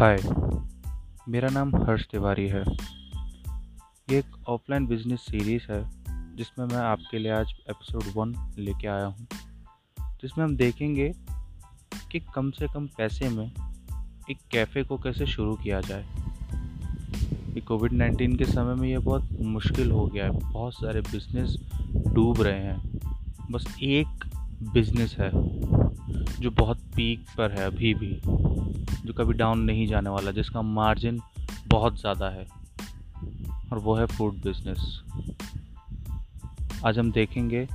हाय, मेरा नाम हर्ष तिवारी है। ये एक ऑफलाइन बिज़नेस सीरीज़ है, जिसमें मैं आपके लिए आज एपिसोड वन लेके आया हूँ, जिसमें हम देखेंगे कि कम से कम पैसे में एक कैफ़े को कैसे शुरू किया जाए। ये कोविड नाइन्टीन के समय में ये बहुत मुश्किल हो गया है, बहुत सारे बिज़नेस डूब रहे हैं, बस एक बिज़नेस है। जो बहुत पीक पर है अभी भी, जो कभी डाउन नहीं जाने वाला, जिसका मार्जिन बहुत ज़्यादा है, और वो है फ़ूड बिज़नेस आज हम देखेंगे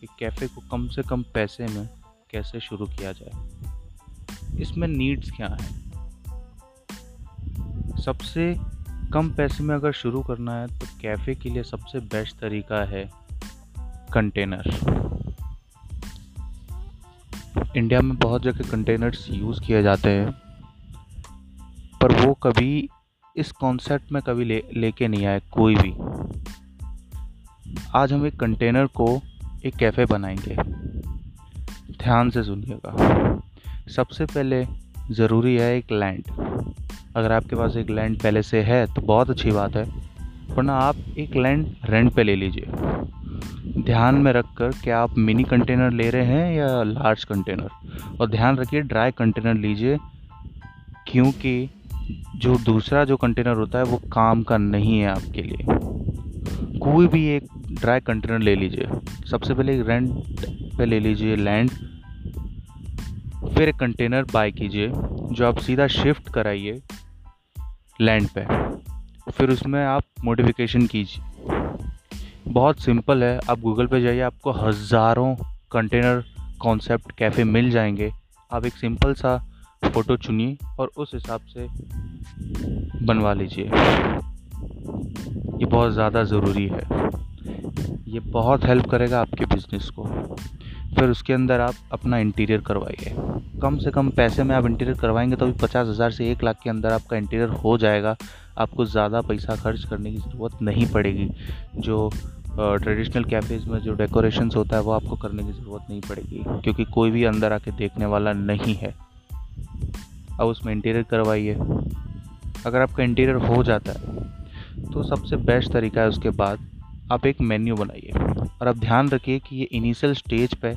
कि कैफ़े को कम से कम पैसे में कैसे शुरू किया जाए। इसमें नीड्स क्या हैं? सबसे कम पैसे में अगर शुरू करना है तो कैफ़े के लिए सबसे बेस्ट तरीका है कंटेनर इंडिया में बहुत जगह कंटेनर्स यूज़ किए जाते हैं, पर वो कभी इस कॉन्सेप्ट में कभी ले, लेके नहीं आए, कोई भी। आज हम एक कंटेनर को एक कैफ़े बनाएँगे। ध्यान से सुनिएगा। सबसे पहले ज़रूरी है एक लैंड अगर आपके पास एक लैंड पहले से है तो बहुत अच्छी बात है, वरना आप एक लैंड रेंट पे ले लीजिए। ध्यान में रखकर क्या आप मिनी कंटेनर ले रहे हैं या लार्ज कंटेनर? और ध्यान रखिए, ड्राई कंटेनर लीजिए, क्योंकि जो दूसरा जो कंटेनर होता है, वो काम का नहीं है आपके लिए। कोई भी एक ड्राई कंटेनर ले लीजिए। सबसे पहले रेंट पे ले लीजिए लैंड, फिर एक कंटेनर बाय कीजिए, जो आप सीधा शिफ्ट कराइए लैंड पे। फिर उसमें आप मोडिफिकेशन कीजिए। बहुत सिंपल है। आप गूगल पे जाइए, आपको हज़ारों कंटेनर कॉन्सेप्ट कैफ़े मिल जाएँगे। आप एक सिंपल सा फ़ोटो चुनिए और उस हिसाब से बनवा लीजिए। ये बहुत ज़्यादा ज़रूरी है। ये बहुत हेल्प करेगा आपके बिज़नेस को। फिर उसके अंदर आप अपना इंटीरियर करवाइए। कम से कम पैसे में आप इंटीरियर करवाएँगे तो भी पचास हज़ार से एक लाख के अंदर आपका इंटीरियर हो जाएगा। आपको ज़्यादा पैसा खर्च करने की ज़रूरत नहीं पड़ेगी, जो ट्रेडिशनल कैफ़ेज़ में जो डेकोरेशंस होता है वो आपको करने की ज़रूरत नहीं पड़ेगी, क्योंकि कोई भी अंदर आके देखने वाला नहीं है। अब उसमें इंटीरियर करवाइए। अगर आपका इंटीरियर हो जाता है तो सबसे बेस्ट तरीका है उसके बाद आप एक मेन्यू बनाइए। और अब ध्यान रखिए कि ये इनिशियल स्टेज पे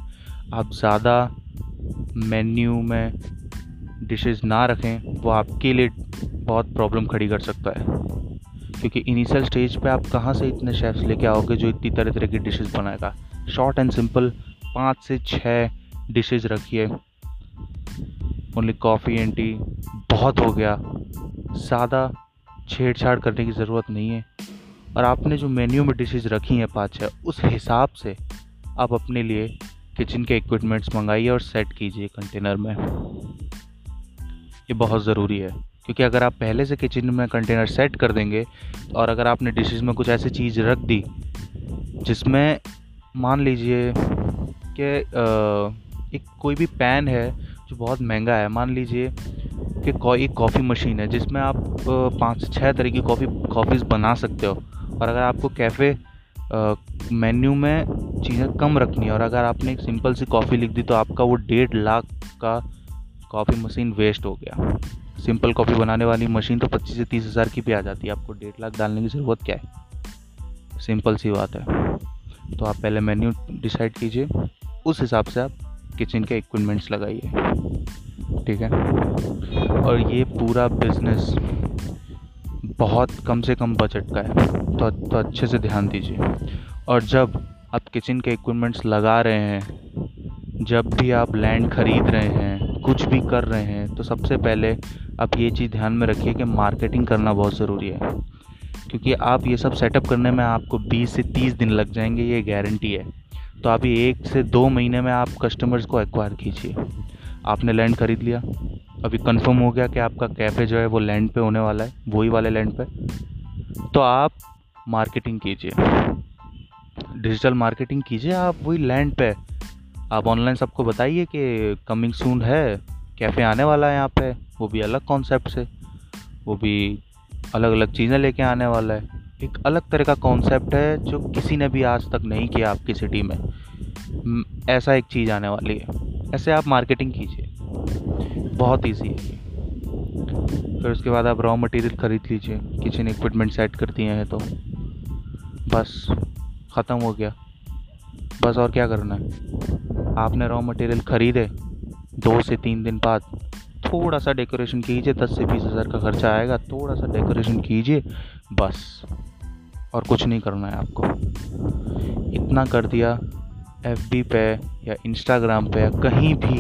आप ज़्यादा मेन्यू में डिशेस ना रखें, वो आपके लिए बहुत प्रॉब्लम खड़ी कर सकता है। क्योंकि इनिशियल स्टेज पे आप कहाँ से इतने शेफ्स लेके आओगे जो इतनी तरह तरह की डिशेस बनाएगा? शॉर्ट एंड सिंपल पाँच से छः डिशेज रखिए। ओनली कॉफ़ी एंड टी बहुत हो गया। ज़्यादा छेड़छाड़ करने की ज़रूरत नहीं है। और आपने जो मेन्यू में डिशेज रखी हैं पाँच छः उस हिसाब से आप अपने लिए किचन के इक्विपमेंट्स मंगाइए और सेट कीजिए कंटेनर में। ये बहुत ज़रूरी है। क्योंकि अगर आप पहले से किचन में कंटेनर सेट कर देंगे, और अगर आपने डिशेज़ में कुछ ऐसी चीज़ रख दी, जिसमें मान लीजिए कि एक कोई भी पैन है जो बहुत महँगा है, मान लीजिए कि कोई एक कॉफ़ी मशीन है, जिसमें आप पाँच से छः तरह की कॉफ़ी कॉफ़ीज़ बना सकते हो। और अगर आपको कैफ़े मेन्यू में चीज़ें कम रखनी है, और अगर आपने एक सिंपल सी कॉफ़ी लिख दी तो आपका वो डेढ़ लाख का कॉफ़ी मशीन वेस्ट हो गया। सिंपल कॉपी बनाने वाली मशीन तो पच्चीस से तीस हज़ार की भी आ जाती है। आपको डेढ़ लाख डालने की ज़रूरत क्या है? सिंपल सी बात है। तो आप पहले मेन्यू डिसाइड कीजिए। उस हिसाब से आप किचन के इक्विपमेंट्स लगाइए। ठीक है? और ये पूरा बिज़नेस बहुत कम से कम बजट का है। तो, तो अच्छे से ध्यान दीजिए। और जब आप किचन के इक्विपमेंट्स लगा रहे हैं जब भी आप लैंड खरीद रहे हैं कुछ भी कर रहे हैं तो सबसे पहले आप ये चीज़ ध्यान में रखिए कि मार्केटिंग करना बहुत ज़रूरी है। क्योंकि आप ये सब सेटअप करने में आपको 20 से 30 दिन लग जाएँगे, ये गारंटी है। तो अभी एक से दो महीने में आप कस्टमर्स को एक्वायर कीजिए। आपने लैंड खरीद लिया। अभी कंफर्म हो गया कि आपका कैफ़े जो है वो लैंड पे होने वाला है, वही वाले लैंड पे। तो आप मार्केटिंग कीजिए। डिजिटल मार्केटिंग कीजिए आप वही लैंड पे। आप ऑनलाइन सबको बताइए कि कमिंग सून है। कैफ़े आने वाला है यहाँ पे। वो भी अलग कॉन्सेप्ट से। वो भी अलग अलग चीज़ें लेके आने वाला है। एक अलग तरह का कॉन्सेप्ट है जो किसी ने भी आज तक नहीं किया आपकी सिटी में। ऐसा एक चीज़ आने वाली है। ऐसे आप मार्केटिंग कीजिए। बहुत ईजी है। फिर उसके बाद आप रॉ मटेरियल ख़रीद लीजिए। किचन इक्विपमेंट सेट कर दिए हैं तो। बस, ख़त्म हो गया। बस और क्या करना है? आपने रॉ मटेरियल ख़रीदे। दो से तीन दिन बाद थोड़ा सा डेकोरेशन कीजिए, दस से बीस हज़ार का खर्चा आएगा, थोड़ा सा डेकोरेशन कीजिए, बस। और कुछ नहीं करना है आपको। इतना कर दिया एफडी पे या इंस्टाग्राम पे या कहीं भी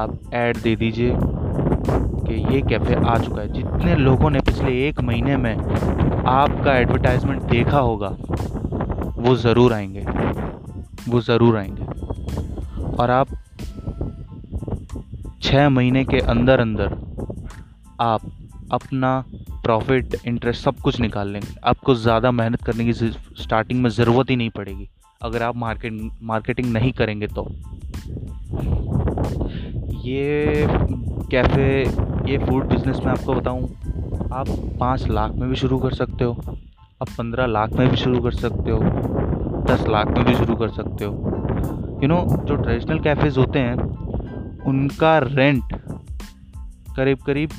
आप ऐड दे दीजिए कि ये कैफ़े आ चुका है। जितने लोगों ने पिछले एक महीने में आपका एडवर्टाइजमेंट देखा होगा, वो ज़रूर आएँगे। वो ज़रूर आएँगे। और आप छः महीने के अंदर अंदर आप अपना प्रॉफिट इंटरेस्ट सब कुछ निकाल लेंगे। आपको ज़्यादा मेहनत करने की स्टार्टिंग में ज़रूरत ही नहीं पड़ेगी। अगर आप मार्केट मार्केटिंग नहीं करेंगे तो। ये कैफ़े ये फ़ूड बिज़नेस में आपको बताऊँ आप पाँच लाख में भी शुरू कर सकते हो। आप पंद्रह लाख में भी शुरू कर सकते हो। दस लाख में भी शुरू कर सकते हो। यू you नो know, जो ट्रेडिशनल कैफ़ेज़ होते हैं उनका रेंट करीब करीब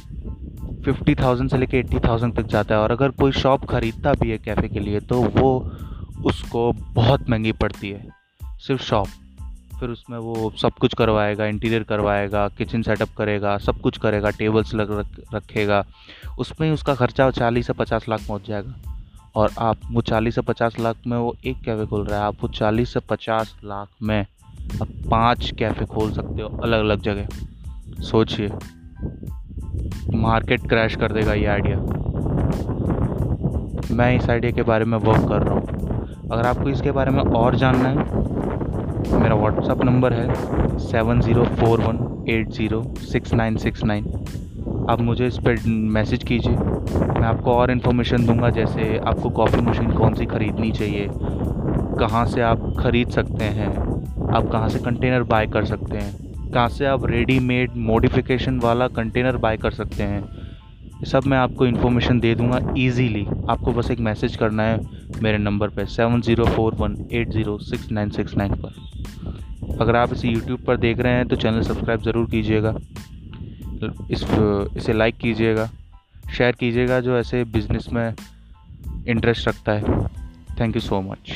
फिफ्टी थाउज़ेंड से लेके एट्टी थाउज़ेंड तक जाता है। और अगर कोई शॉप ख़रीदता भी है कैफ़े के लिए तो वो उसको बहुत महँगी पड़ती है। सिर्फ़ शॉप फिर उसमें वो सब कुछ करवाएगा इंटीरियर करवाएगा किचन सेटअप करेगा, सब कुछ करेगा टेबल्स लग रखेगा। उसमें ही उसका खर्चा चालीस से पचास लाख पहुँच जाएगा। और आप वो चालीस से पचास लाख में वो एक कैफ़े खोल रहा है, आप वो चालीस से पचास लाख में आप पाँच कैफ़े खोल सकते हो अलग अलग जगह। सोचिए। मार्केट क्रैश कर देगा ये आइडिया मैं इस आइडिया के बारे में वर्क कर रहा हूँ। अगर आपको इसके बारे में और जानना है, मेरा व्हाट्सअप नंबर है seven zero four one eight zero six nine six nine आप मुझे इस पर मैसेज कीजिए। मैं आपको और इन्फॉर्मेशन दूँगा, जैसे आपको कॉफ़ी मशीन कौन सी ख़रीदनी चाहिए, कहाँ से आप ख़रीद सकते हैं आप कहाँ से कंटेनर बाय कर सकते हैं? कहाँ से आप रेडीमेड मॉडिफिकेशन वाला कंटेनर बाय कर सकते हैं? सब मैं आपको इन्फॉर्मेशन दे दूँगा इजीली आपको बस एक मैसेज करना है मेरे नंबर पे seven zero four one eight zero six nine six nine पर। अगर आप इसे यूट्यूब पर देख रहे हैं तो चैनल सब्सक्राइब ज़रूर कीजिएगा। इस, इसे लाइक कीजिएगा। शेयर कीजिएगा जो ऐसे बिज़नेस में इंटरेस्ट रखता है। Thank you so much